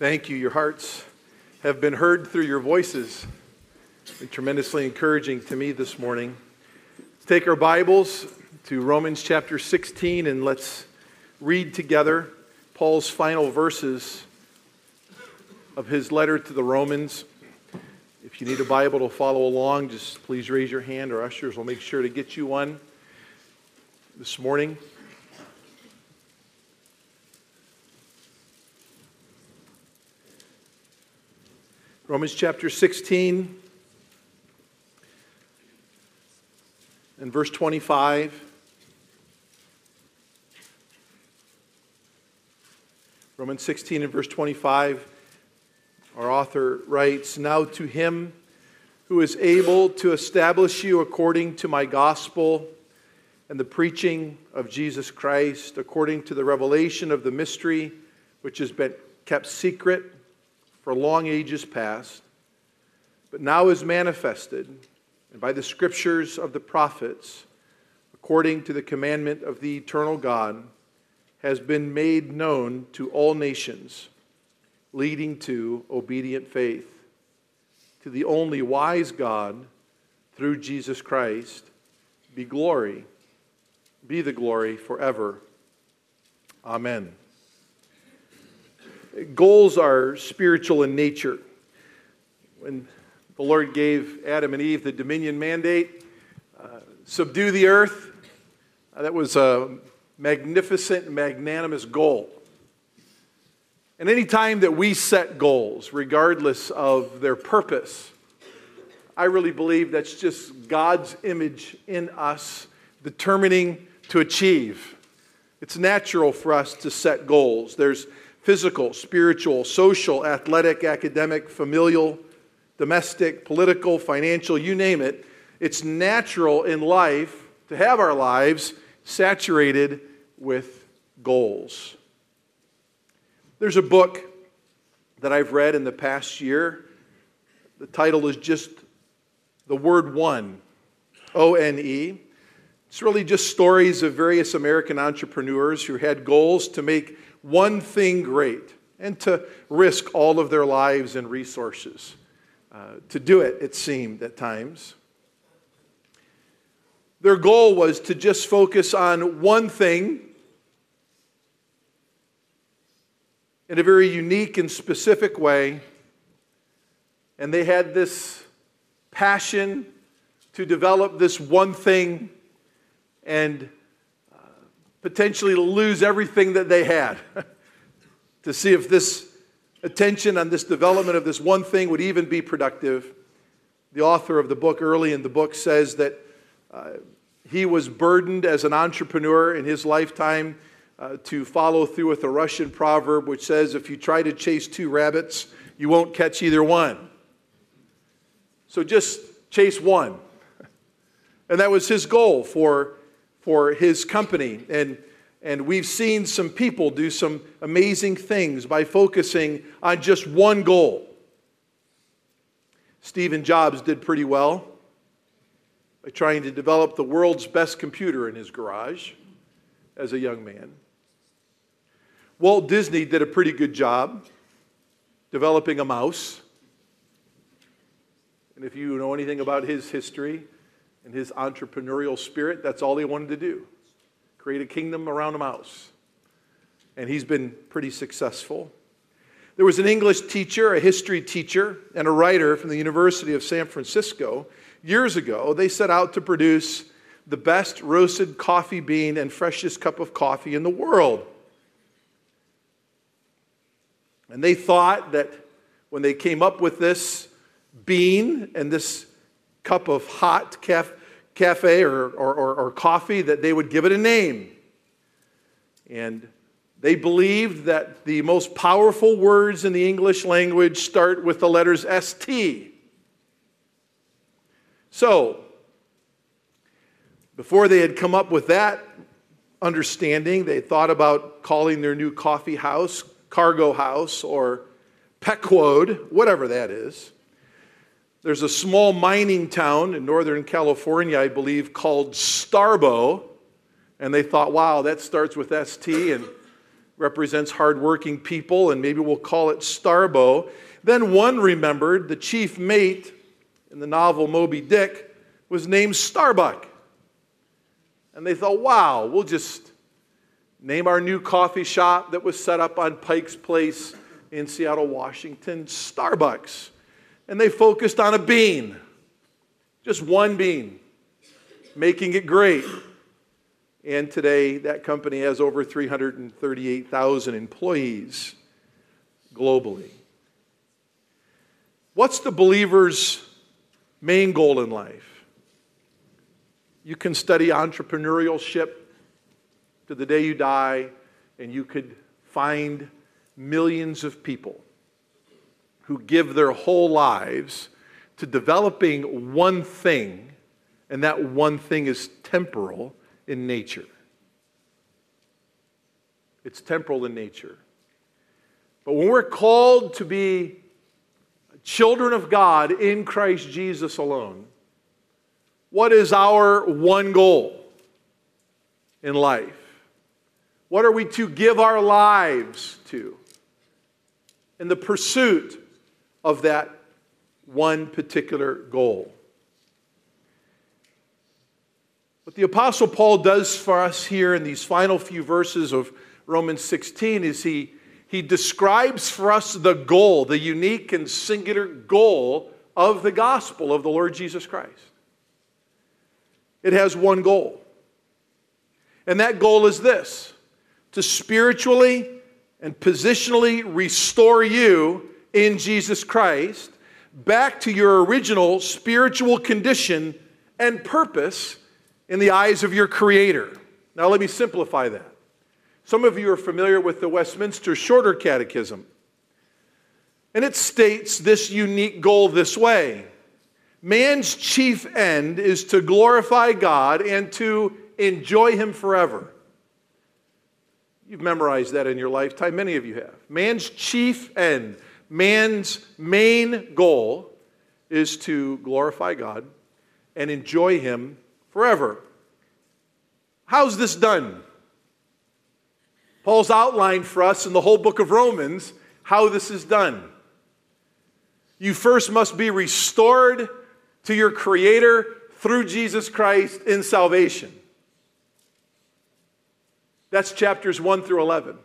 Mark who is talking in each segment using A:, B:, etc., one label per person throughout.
A: Thank you. Your hearts have been heard through your voices. It's been tremendously encouraging to me this morning. Let's take our Bibles to Romans chapter 16 and let's read together Paul's final verses of his letter to the Romans. If you need a Bible to follow along, just please raise your hand. Our ushers will make sure to get you one this morning. Romans chapter 16 and verse 25. Romans 16 and verse 25, our author writes Now to him who is able to establish you according to my gospel and the preaching of Jesus Christ, according to the revelation of the mystery which has been kept secret for long ages past, but now is manifested, and by the scriptures of the prophets, according to the commandment of the eternal God, has been made known to all nations, leading to obedient faith. To the only wise God, through Jesus Christ, be glory, be the glory forever. Amen. Goals are spiritual in nature. When the Lord gave Adam and Eve the dominion mandate, uh, subdue the earth, uh, that was a magnificent, magnanimous goal. And any time that we set goals, regardless of their purpose, I really believe that's just God's image in us determining to achieve. It's natural for us to set goals. There's physical, spiritual, social, athletic, academic, familial, domestic, political, financial, you name it. It's natural in life to have our lives saturated with goals. There's a book that I've read in the past year. The title is just the word one, O N E. It's really just stories of various American entrepreneurs who had goals to make one thing great and to risk all of their lives and resources uh, to do it, it seemed at times. Their goal was to just focus on one thing in a very unique and specific way. And they had this passion to develop this one thing and potentially lose everything that they had to see if this attention on this development of this one thing would even be productive. The author of the book, early in the book, says that uh, he was burdened as an entrepreneur in his lifetime uh, to follow through with a Russian proverb which says, If you try to chase two rabbits, you won't catch either one. So just chase one. And that was his goal for for his company. And, and we've seen some people do some amazing things by focusing on just one goal. Stephen Jobs did pretty well by trying to develop the world's best computer in his garage as a young man. Walt Disney did a pretty good job developing a mouse. And if you know anything about his history, and his entrepreneurial spirit, that's all he wanted to do create a kingdom around a mouse. And he's been pretty successful. There was an English teacher, a history teacher, and a writer from the University of San Francisco. Years ago, they set out to produce the best roasted coffee bean and freshest cup of coffee in the world. And they thought that when they came up with this bean and this cup of hot caf- cafe or, or, or, or coffee that they would give it a name. And they believed that the most powerful words in the English language start with the letters ST. So, before they had come up with that understanding, they thought about calling their new coffee house Cargo House or Pequod, whatever that is. There's a small mining town in Northern California, I believe, called Starbo. And they thought, wow, that starts with ST. And represents hardworking people, and maybe we'll call it Starbo. Then one remembered the chief mate in the novel Moby Dick was named Starbuck. And they thought, wow, we'll just name our new coffee shop that was set up on Pike's Place in Seattle, Washington, Starbucks. And they focused on a bean, just one bean, making it great. And today, that company has over 338,000 employees globally. What's the believer's main goal in life? You can study entrepreneurship to the day you die, and you could find millions of people who give their whole lives to developing one thing, and that one thing is temporal in nature. It's temporal in nature. But when we're called to be children of God in Christ Jesus alone, what is our one goal in life? What are we to give our lives to in the pursuit of that one particular goal? What the Apostle Paul does for us here in these final few verses of Romans 16 is he, he describes for us the goal, the unique and singular goal of the gospel of the Lord Jesus Christ. It has one goal, and that goal is this to spiritually and positionally restore you in Jesus Christ back to your original spiritual condition and purpose in the eyes of your Creator. Now, let me simplify that. Some of you are familiar with the Westminster Shorter Catechism, and it states this unique goal this way Man's chief end is to glorify God and to enjoy Him forever. You've memorized that in your lifetime, many of you have. Man's chief end, man's main goal is to glorify God and enjoy Him forever. How's this done? Paul's outlined for us in the whole book of Romans how this is done. You first must be restored to your Creator through Jesus Christ in salvation. That's chapters 1 through 11.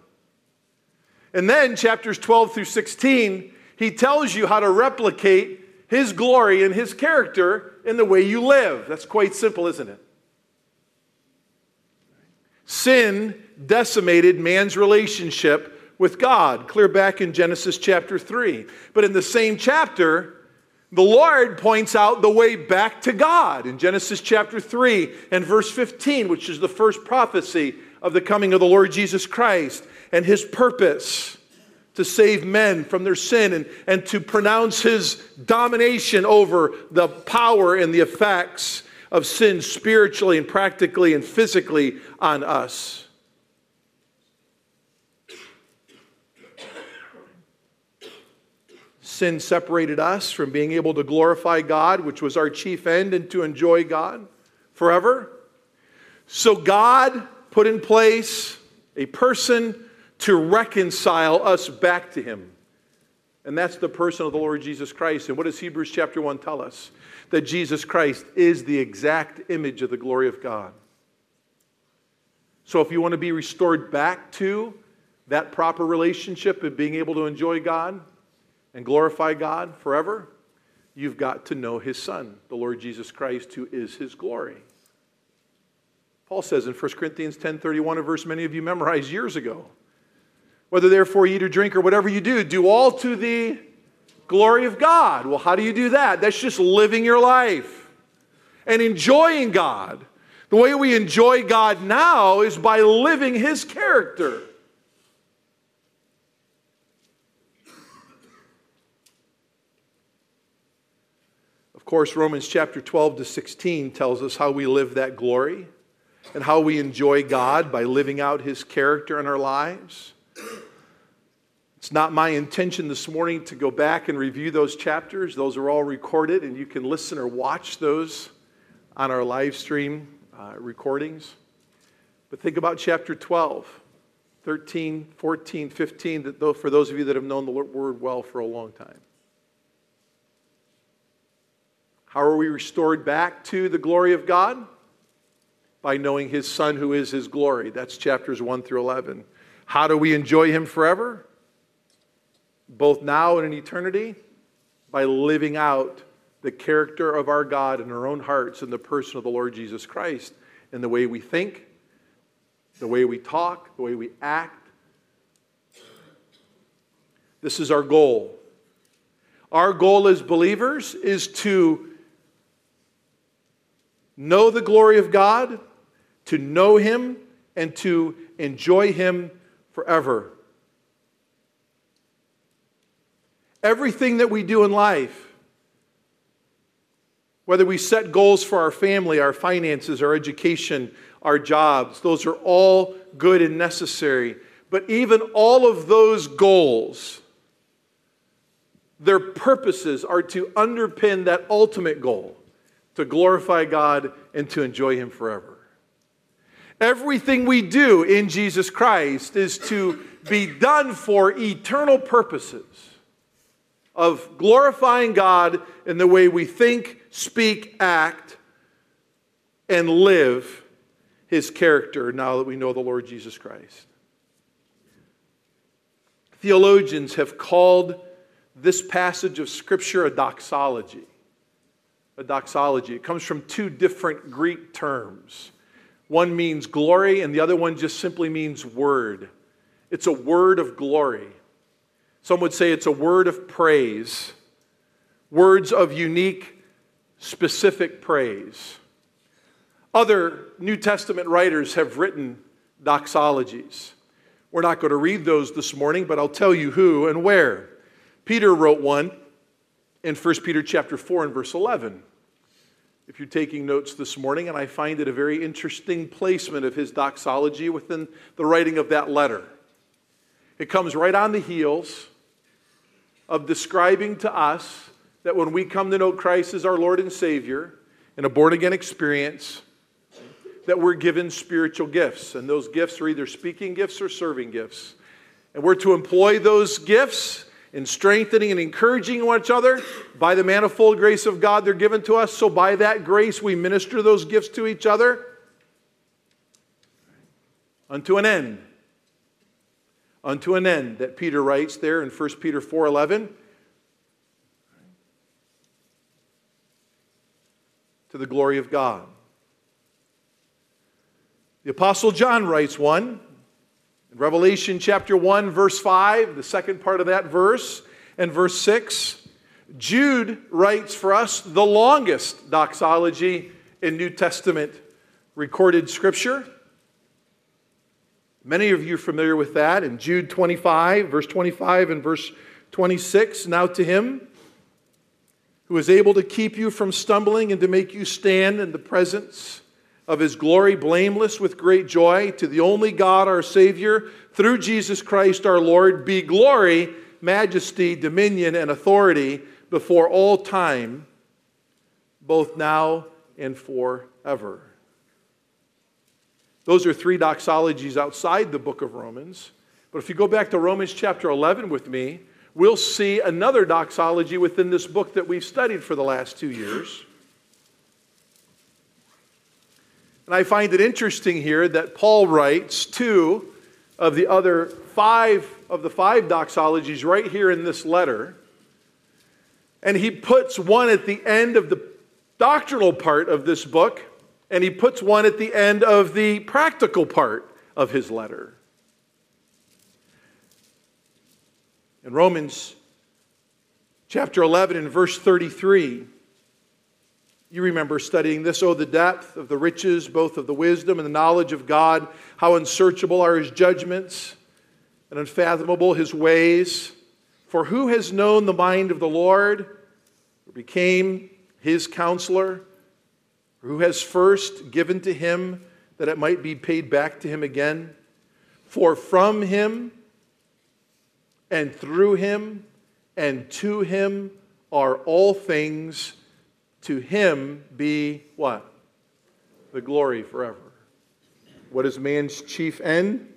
A: And then chapters 12 through 16, he tells you how to replicate his glory and his character in the way you live. That's quite simple, isn't it? Sin decimated man's relationship with God, clear back in Genesis chapter 3. But in the same chapter, the Lord points out the way back to God in Genesis chapter 3 and verse 15, which is the first prophecy of the coming of the Lord Jesus Christ and his purpose to save men from their sin and, and to pronounce his domination over the power and the effects of sin spiritually and practically and physically on us. Sin separated us from being able to glorify God, which was our chief end, and to enjoy God forever. So God put in place a person to reconcile us back to him. And that's the person of the Lord Jesus Christ. And what does Hebrews chapter 1 tell us? That Jesus Christ is the exact image of the glory of God. So if you want to be restored back to that proper relationship and being able to enjoy God and glorify God forever, you've got to know his son, the Lord Jesus Christ, who is his glory. Paul says in 1 Corinthians 10:31, a verse many of you memorized years ago. Whether therefore you eat or drink or whatever you do, do all to the glory of God. Well, how do you do that? That's just living your life and enjoying God. The way we enjoy God now is by living His character. Of course, Romans chapter 12 to 16 tells us how we live that glory and how we enjoy God by living out His character in our lives. It's not my intention this morning to go back and review those chapters. Those are all recorded, and you can listen or watch those on our live stream uh, recordings. But think about chapter 12. 13, 14, 15, that though, for those of you that have known the word well for a long time. How are we restored back to the glory of God? By knowing his Son who is his glory. That's chapters 1 through 11. How do we enjoy him forever? Both now and in eternity? By living out the character of our God in our own hearts in the person of the Lord Jesus Christ, in the way we think, the way we talk, the way we act. This is our goal. Our goal as believers is to know the glory of God, to know Him, and to enjoy Him forever. Everything that we do in life, whether we set goals for our family, our finances, our education, our jobs, those are all good and necessary. But even all of those goals, their purposes are to underpin that ultimate goal to glorify God and to enjoy Him forever. Everything we do in Jesus Christ is to be done for eternal purposes of glorifying God in the way we think, speak, act, and live his character now that we know the Lord Jesus Christ. Theologians have called this passage of Scripture a doxology. A doxology. It comes from two different Greek terms. One means glory, and the other one just simply means word. It's a word of glory. Some would say it's a word of praise, words of unique, specific praise. Other New Testament writers have written doxologies. We're not going to read those this morning, but I'll tell you who and where. Peter wrote one in 1 Peter chapter 4 and verse 11. If you're taking notes this morning, and I find it a very interesting placement of his doxology within the writing of that letter. It comes right on the heels of describing to us that when we come to know Christ as our Lord and Savior in a born again experience, that we're given spiritual gifts. And those gifts are either speaking gifts or serving gifts. And we're to employ those gifts in strengthening and encouraging one another by the manifold grace of God they're given to us. So, by that grace, we minister those gifts to each other unto an end unto an end that Peter writes there in 1 Peter 4:11 to the glory of God. The apostle John writes one in Revelation chapter 1 verse 5, the second part of that verse, and verse 6. Jude writes for us the longest doxology in New Testament recorded scripture. Many of you are familiar with that in Jude 25, verse 25 and verse 26. Now to him who is able to keep you from stumbling and to make you stand in the presence of his glory blameless with great joy, to the only God our Savior, through Jesus Christ our Lord, be glory, majesty, dominion, and authority before all time, both now and forever. Those are three doxologies outside the book of Romans. But if you go back to Romans chapter 11 with me, we'll see another doxology within this book that we've studied for the last two years. And I find it interesting here that Paul writes two of the other five of the five doxologies right here in this letter. And he puts one at the end of the doctrinal part of this book and he puts one at the end of the practical part of his letter. In Romans chapter 11 and verse 33, you remember studying this. Oh, the depth of the riches, both of the wisdom and the knowledge of God. How unsearchable are his judgments and unfathomable his ways. For who has known the mind of the Lord, or became his counselor? who has first given to him that it might be paid back to him again? For from him and through him and to him are all things. To him be what? The glory forever. What is man's chief end?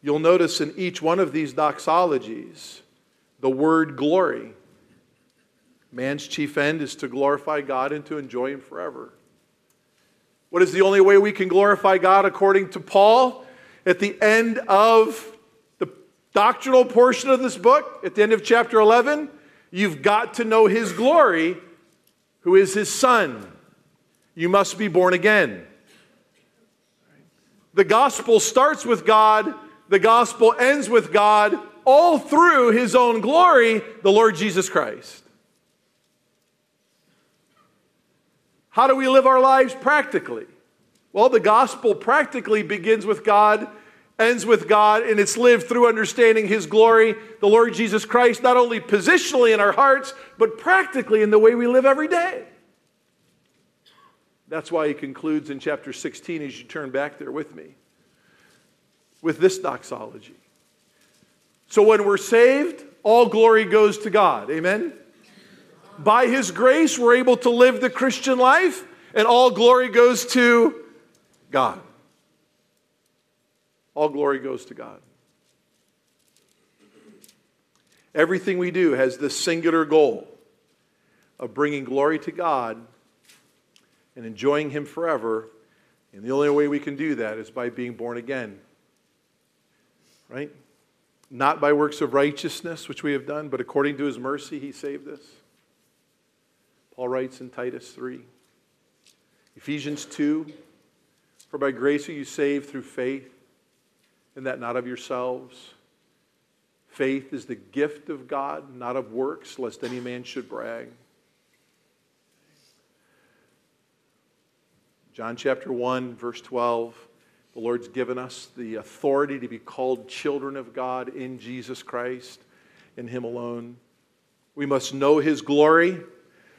A: You'll notice in each one of these doxologies the word glory. Man's chief end is to glorify God and to enjoy Him forever. What is the only way we can glorify God according to Paul? At the end of doctrinal portion of this book, at the end of chapter 11, you've got to know His glory, who is His Son. You must be born again. The gospel starts with God, the gospel ends with God, all through His own glory, the Lord Jesus Christ. How do we live our lives practically? Well, the gospel practically begins with God, ends with God, and it's lived through understanding His glory, the Lord Jesus Christ, not only positionally in our hearts, but practically in the way we live every day. That's why he concludes in chapter 16, as you turn back there with me, with this doxology. So when we're saved, all glory goes to God. Amen? by His grace, we're able to live the Christian life, and all glory goes to God. All glory goes to God. Everything we do has this singular goal of bringing glory to God and enjoying Him forever. And the only way we can do that is by being born again. Right? Not by works of righteousness, which we have done, but according to His mercy, He saved us. Paul writes in Titus 3. Ephesians 2 For by grace are you saved through faith, and that not of yourselves. Faith is the gift of God, not of works, lest any man should brag. John chapter 1, verse 12. The Lord's given us the authority to be called children of God in Jesus Christ, in Him alone. We must know His glory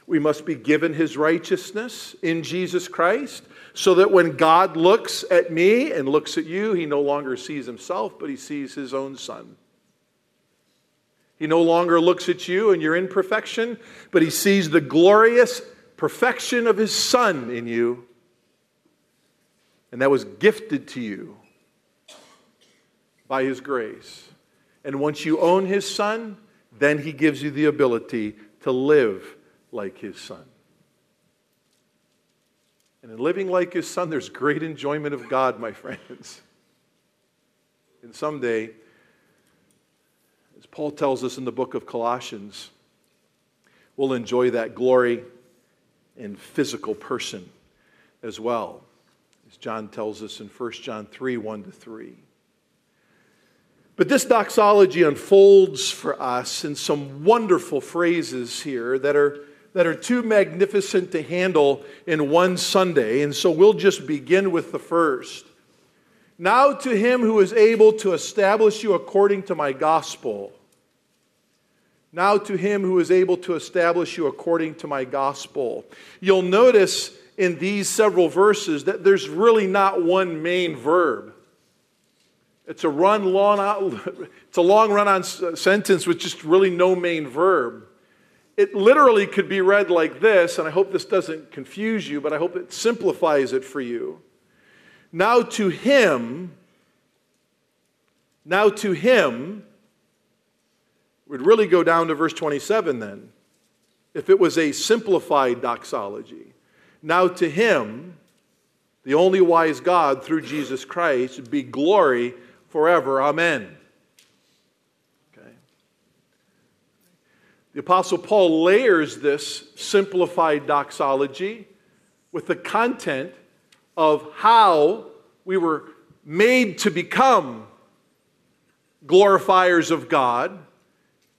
A: we must be given his righteousness in Jesus Christ so that when God looks at me and looks at you, he no longer sees himself, but he sees his own son. He no longer looks at you and your imperfection, but he sees the glorious perfection of his son in you. And that was gifted to you by his grace. And once you own his son, then he gives you the ability to live like his son. And in living like his son, there's great enjoyment of God, my friends. And someday, as Paul tells us in the book of Colossians, we'll enjoy that glory in physical person as well, as John tells us in 1 John 3 1 to 3. But this doxology unfolds for us in some wonderful phrases here that are that are too magnificent to handle in one Sunday, and so we'll just begin with the first. Now to him who is able to establish you according to my gospel. Now to him who is able to establish you according to my gospel. You'll notice in these several verses that there's really not one main verb. It's a run long it's a long run on sentence with just really no main verb. It literally could be read like this, and I hope this doesn't confuse you, but I hope it simplifies it for you. Now to him, now to him, would really go down to verse 27 then, if it was a simplified doxology. Now to him, the only wise God through Jesus Christ, be glory forever. Amen. The Apostle Paul layers this simplified doxology with the content of how we were made to become glorifiers of God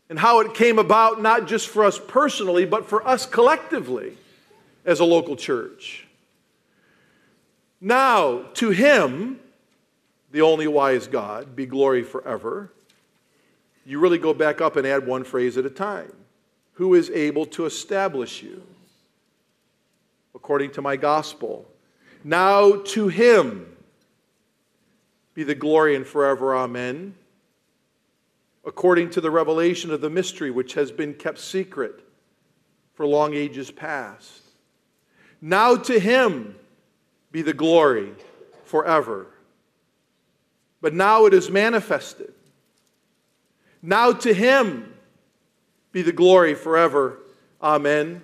A: and how it came about not just for us personally, but for us collectively as a local church. Now, to him, the only wise God, be glory forever. You really go back up and add one phrase at a time who is able to establish you according to my gospel. Now to him be the glory and forever. Amen. According to the revelation of the mystery which has been kept secret for long ages past. Now to him be the glory forever. but now it is manifested. Now to him be the glory forever. Amen.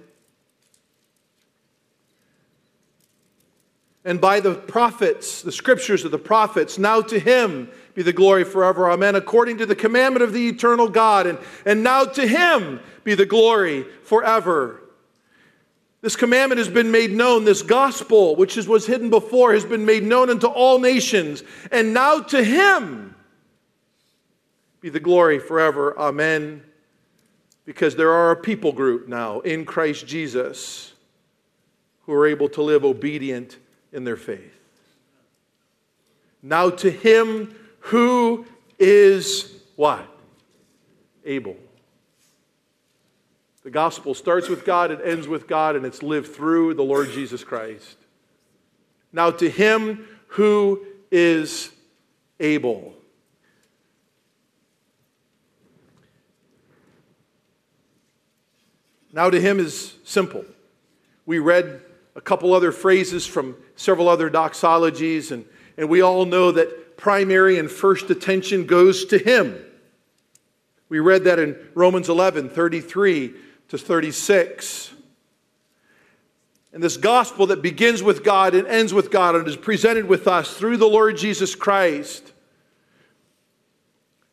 A: And by the prophets, the scriptures of the prophets, now to him be the glory forever. Amen. According to the commandment of the eternal God. And, and now to him be the glory forever. This commandment has been made known. This gospel, which is, was hidden before, has been made known unto all nations. And now to him be the glory forever. Amen. Because there are a people group now in Christ Jesus who are able to live obedient in their faith. Now to him who is what? Able. The gospel starts with God, it ends with God, and it's lived through the Lord Jesus Christ. Now to him who is able. Now to him is simple. We read a couple other phrases from several other doxologies, and, and we all know that primary and first attention goes to him. We read that in Romans 11 33 to 36. And this gospel that begins with God and ends with God and is presented with us through the Lord Jesus Christ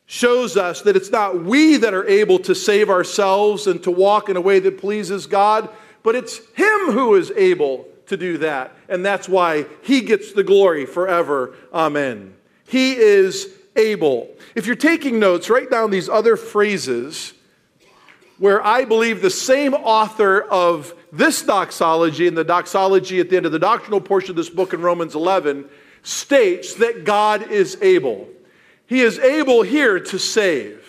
A: shows us that it's not we that are able to save ourselves and to walk in a way that pleases God, but it's Him who is able to do that. And that's why He gets the glory forever. Amen. He is able. If you're taking notes, write down these other phrases where I believe the same author of this doxology and the doxology at the end of the doctrinal portion of this book in Romans 11 states that God is able. He is able here to save.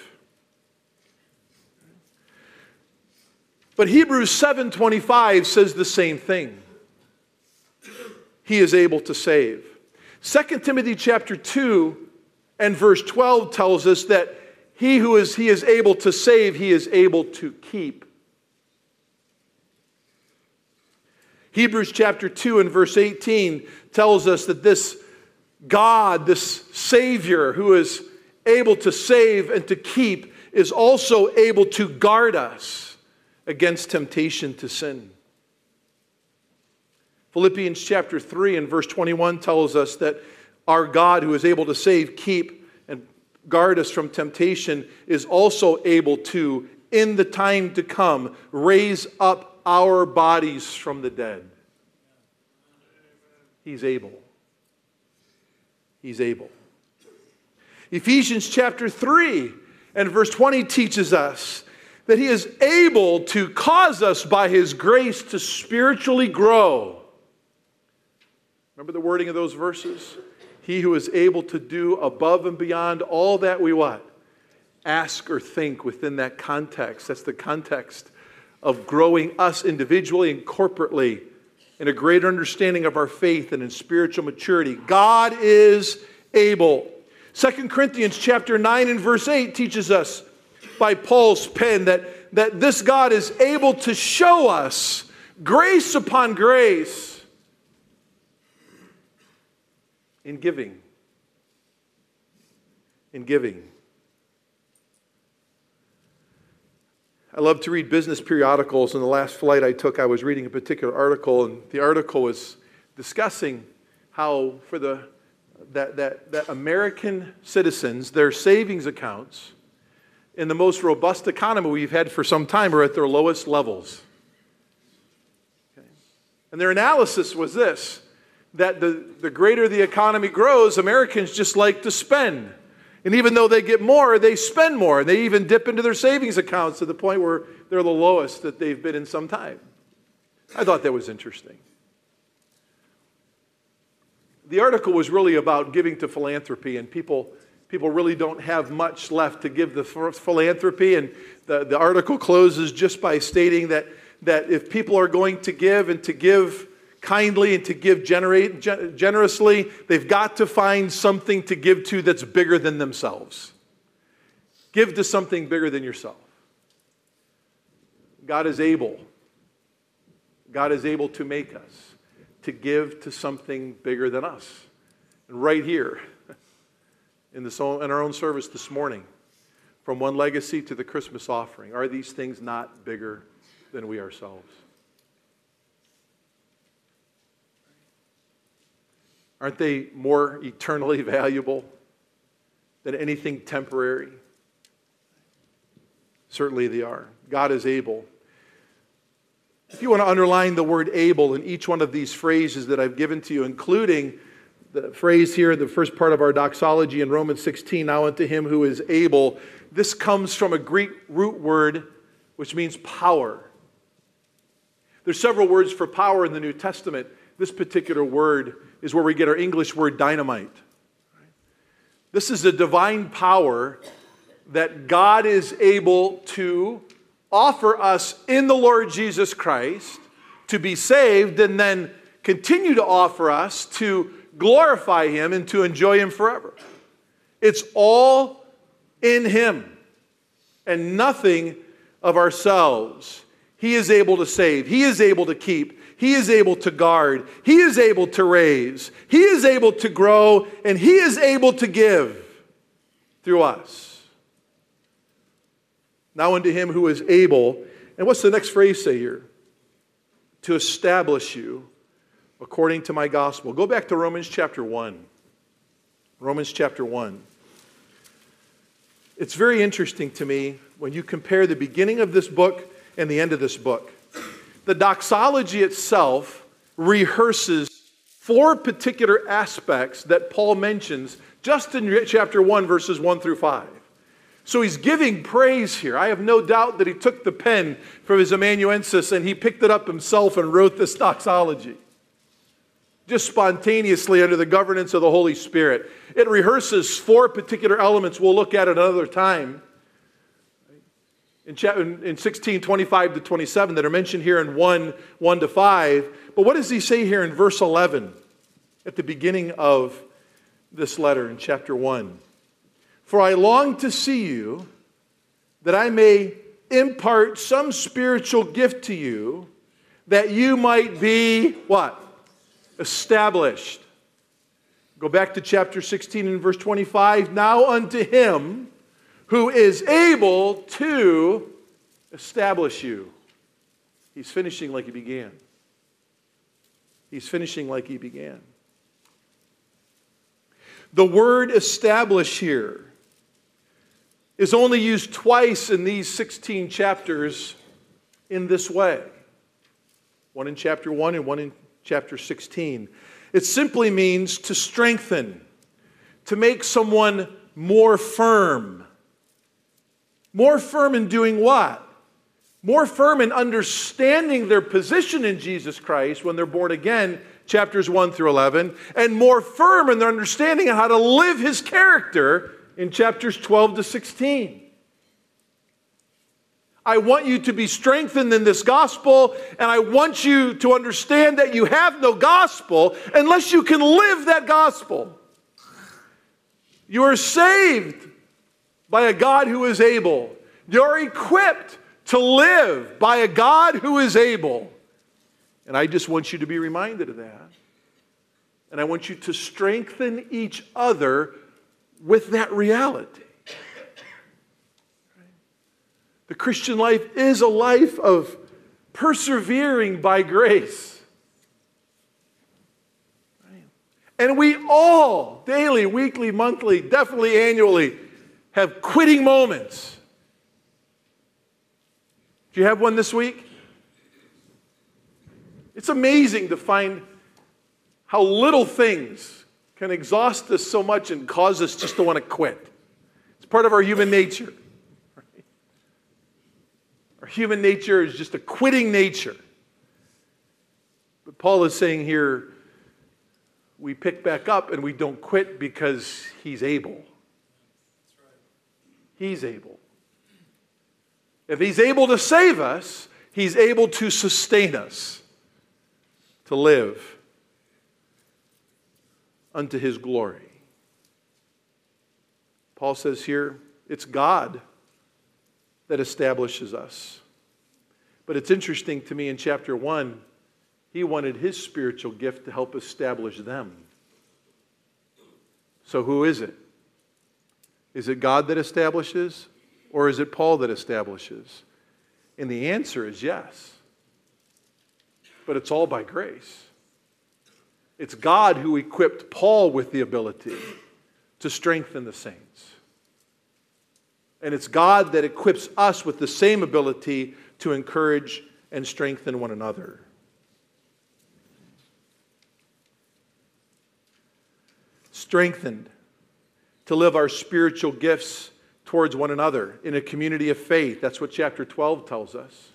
A: But Hebrews 7:25 says the same thing. He is able to save. 2 Timothy chapter 2 and verse 12 tells us that he who is he is able to save, he is able to keep. Hebrews chapter 2 and verse 18 tells us that this God, this Savior who is able to save and to keep, is also able to guard us against temptation to sin. Philippians chapter 3 and verse 21 tells us that our God, who is able to save, keep, and guard us from temptation, is also able to, in the time to come, raise up our bodies from the dead. He's able. He's able. Ephesians chapter 3 and verse 20 teaches us that He is able to cause us by His grace to spiritually grow. Remember the wording of those verses? He who is able to do above and beyond all that we what? Ask or think within that context. That's the context of growing us individually and corporately in a greater understanding of our faith and in spiritual maturity. God is able. 2 Corinthians chapter 9 and verse 8 teaches us by Paul's pen that, that this God is able to show us grace upon grace in giving. In giving. I love to read business periodicals. In the last flight I took, I was reading a particular article, and the article was discussing how for the that, that, that American citizens, their savings accounts in the most robust economy we've had for some time are at their lowest levels. Okay. And their analysis was this that the, the greater the economy grows, Americans just like to spend. And even though they get more, they spend more. And they even dip into their savings accounts to the point where they're the lowest that they've been in some time. I thought that was interesting. The article was really about giving to philanthropy and people people really don't have much left to give the philanthropy. And the, the article closes just by stating that, that if people are going to give and to give kindly and to give generously, they've got to find something to give to that's bigger than themselves. Give to something bigger than yourself. God is able. God is able to make us to give to something bigger than us. And right here, in, this in our own service this morning, from one legacy to the Christmas offering. Are these things not bigger than we ourselves? Aren't they more eternally valuable than anything temporary? Certainly they are. God is able. If you want to underline the word able in each one of these phrases that I've given to you, including the phrase here, the first part of our doxology in Romans 16, now unto him who is able, this comes from a Greek root word which means power. There's several words for power in the New Testament. This particular word is where we get our English word dynamite. This is a divine power that God is able to offer us in the Lord Jesus Christ to be saved and then continue to offer us to glorify Him and to enjoy Him forever. It's all in Him and nothing of ourselves. He is able to save, He is able to keep, He is able to guard, He is able to raise, He is able to grow, and He is able to give through us. Now unto him who is able, and what's the next phrase say here? To establish you according to my gospel. Go back to Romans chapter 1. Romans chapter 1. It's very interesting to me when you compare the beginning of this book and the end of this book. The doxology itself rehearses four particular aspects that Paul mentions just in chapter 1, verses 1 through 5. So he's giving praise here. I have no doubt that he took the pen from his amanuensis and he picked it up himself and wrote this doxology. Just spontaneously under the governance of the Holy Spirit. It rehearses four particular elements we'll look at another time. In, in 16, 25 to 27 that are mentioned here in 1, 1 to 5. But what does he say here in verse 11 at the beginning of this letter in chapter 1? For I long to see you, that I may impart some spiritual gift to you, that you might be what? Established. Go back to chapter 16 and verse 25. Now unto him who is able to establish you. He's finishing like he began. He's finishing like he began. The word establish here is only used twice in these 16 chapters in this way one in chapter 1 and one in chapter 16. It simply means to strengthen, to make someone more firm. More firm in doing what? More firm in understanding their position in Jesus Christ when they're born again, chapters 1 through 11, and more firm in their understanding of how to live his character in chapters 12 to 16. I want you to be strengthened in this gospel, and I want you to understand that you have no gospel unless you can live that gospel. You are saved by a God who is able. You're equipped to live by a God who is able. And I just want you to be reminded of that. And I want you to strengthen each other with that reality. The Christian life is a life of persevering by grace. And we all, daily, weekly, monthly, definitely annually, have quitting moments. Do you have one this week? It's amazing to find how little things can exhaust us so much and cause us just to want to quit. It's part of our human nature. Right? Our human nature is just a quitting nature. But Paul is saying here, we pick back up and we don't quit because he's able. He's able. If he's able to save us, he's able to sustain us to live unto his glory. Paul says here, it's God that establishes us. But it's interesting to me in chapter 1, he wanted his spiritual gift to help establish them. So who is it? Is it God that establishes, or is it Paul that establishes? And the answer is yes. But it's all by grace. It's God who equipped Paul with the ability to strengthen the saints. And it's God that equips us with the same ability to encourage and strengthen one another. Strengthened to live our spiritual gifts towards one another in a community of faith. That's what chapter 12 tells us.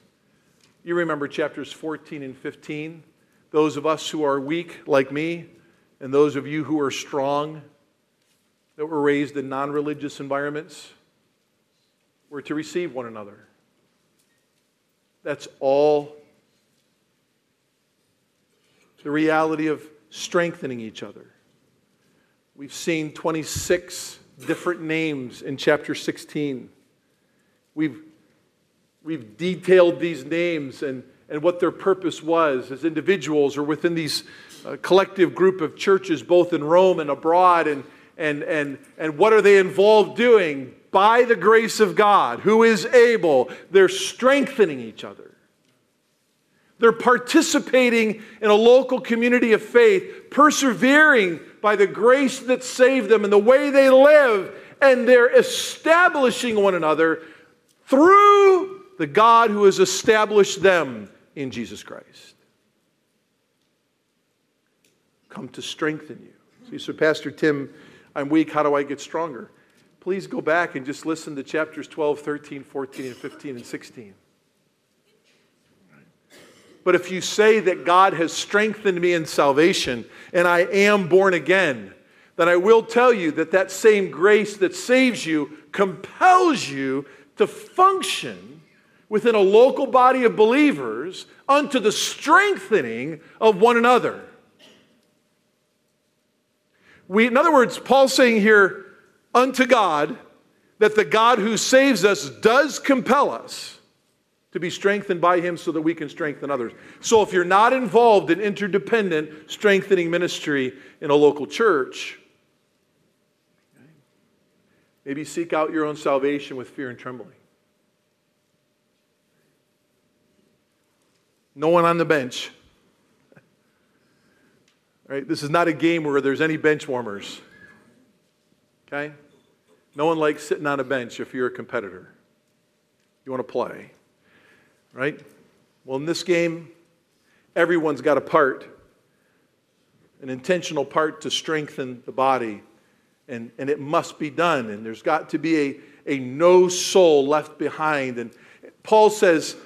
A: You remember chapters 14 and 15? Those of us who are weak, like me, and those of you who are strong, that were raised in non religious environments, were to receive one another. That's all the reality of strengthening each other. We've seen 26 different names in chapter 16. We've, we've detailed these names and, and what their purpose was as individuals or within these uh, collective group of churches, both in Rome and abroad, and, and, and, and what are they involved doing? By the grace of God, who is able, they're strengthening each other. They're participating in a local community of faith, persevering by the grace that saved them and the way they live, and they're establishing one another through the God who has established them in Jesus Christ. Come to strengthen you. So Pastor Tim, I'm weak. How do I get stronger? Please go back and just listen to chapters 12, 13, 14, and 15, and 16. But if you say that God has strengthened me in salvation and I am born again, then I will tell you that that same grace that saves you compels you to function within a local body of believers unto the strengthening of one another. We, in other words, Paul's saying here, unto God, that the God who saves us does compel us to be strengthened by Him so that we can strengthen others. So if you're not involved in interdependent strengthening ministry in a local church, maybe seek out your own salvation with fear and trembling. No one on the bench. Right? This is not a game where there's any bench warmers. Okay? No one likes sitting on a bench if you're a competitor. You want to play right? Well, in this game, everyone's got a part, an intentional part to strengthen the body, and, and it must be done. And there's got to be a, a no soul left behind. And Paul says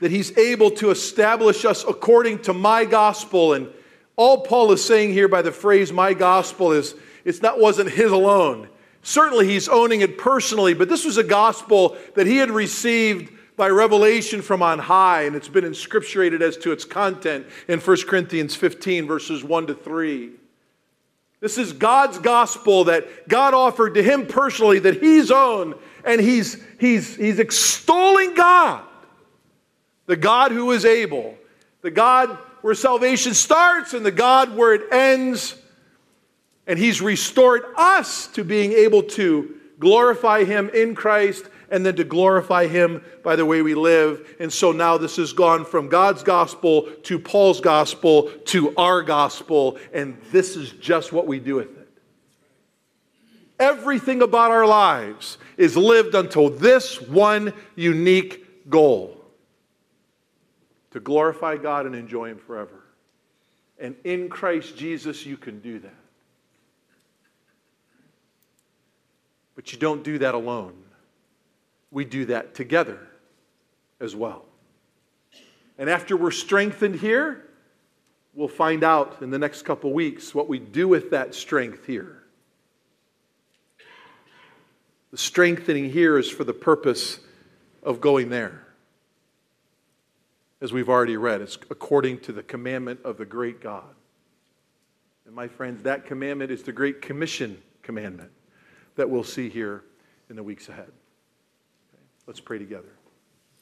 A: that he's able to establish us according to my gospel. And all Paul is saying here by the phrase my gospel is it's not wasn't his alone. Certainly he's owning it personally, but this was a gospel that he had received by revelation from on high, and it's been inscripturated as to its content in 1 Corinthians 15, verses 1 to 3. This is God's gospel that God offered to him personally, that he's owned, and he's, he's, he's extolling God, the God who is able, the God where salvation starts and the God where it ends. And he's restored us to being able to glorify him in Christ and then to glorify Him by the way we live. And so now this has gone from God's gospel to Paul's gospel to our gospel, and this is just what we do with it. Everything about our lives is lived until this one unique goal to glorify God and enjoy Him forever. And in Christ Jesus, you can do that. But you don't do that alone we do that together as well. And after we're strengthened here, we'll find out in the next couple weeks what we do with that strength here. The strengthening here is for the purpose of going there. As we've already read, it's according to the commandment of the great God. And my friends, that commandment is the Great Commission commandment that we'll see here in the weeks ahead. Let's pray together.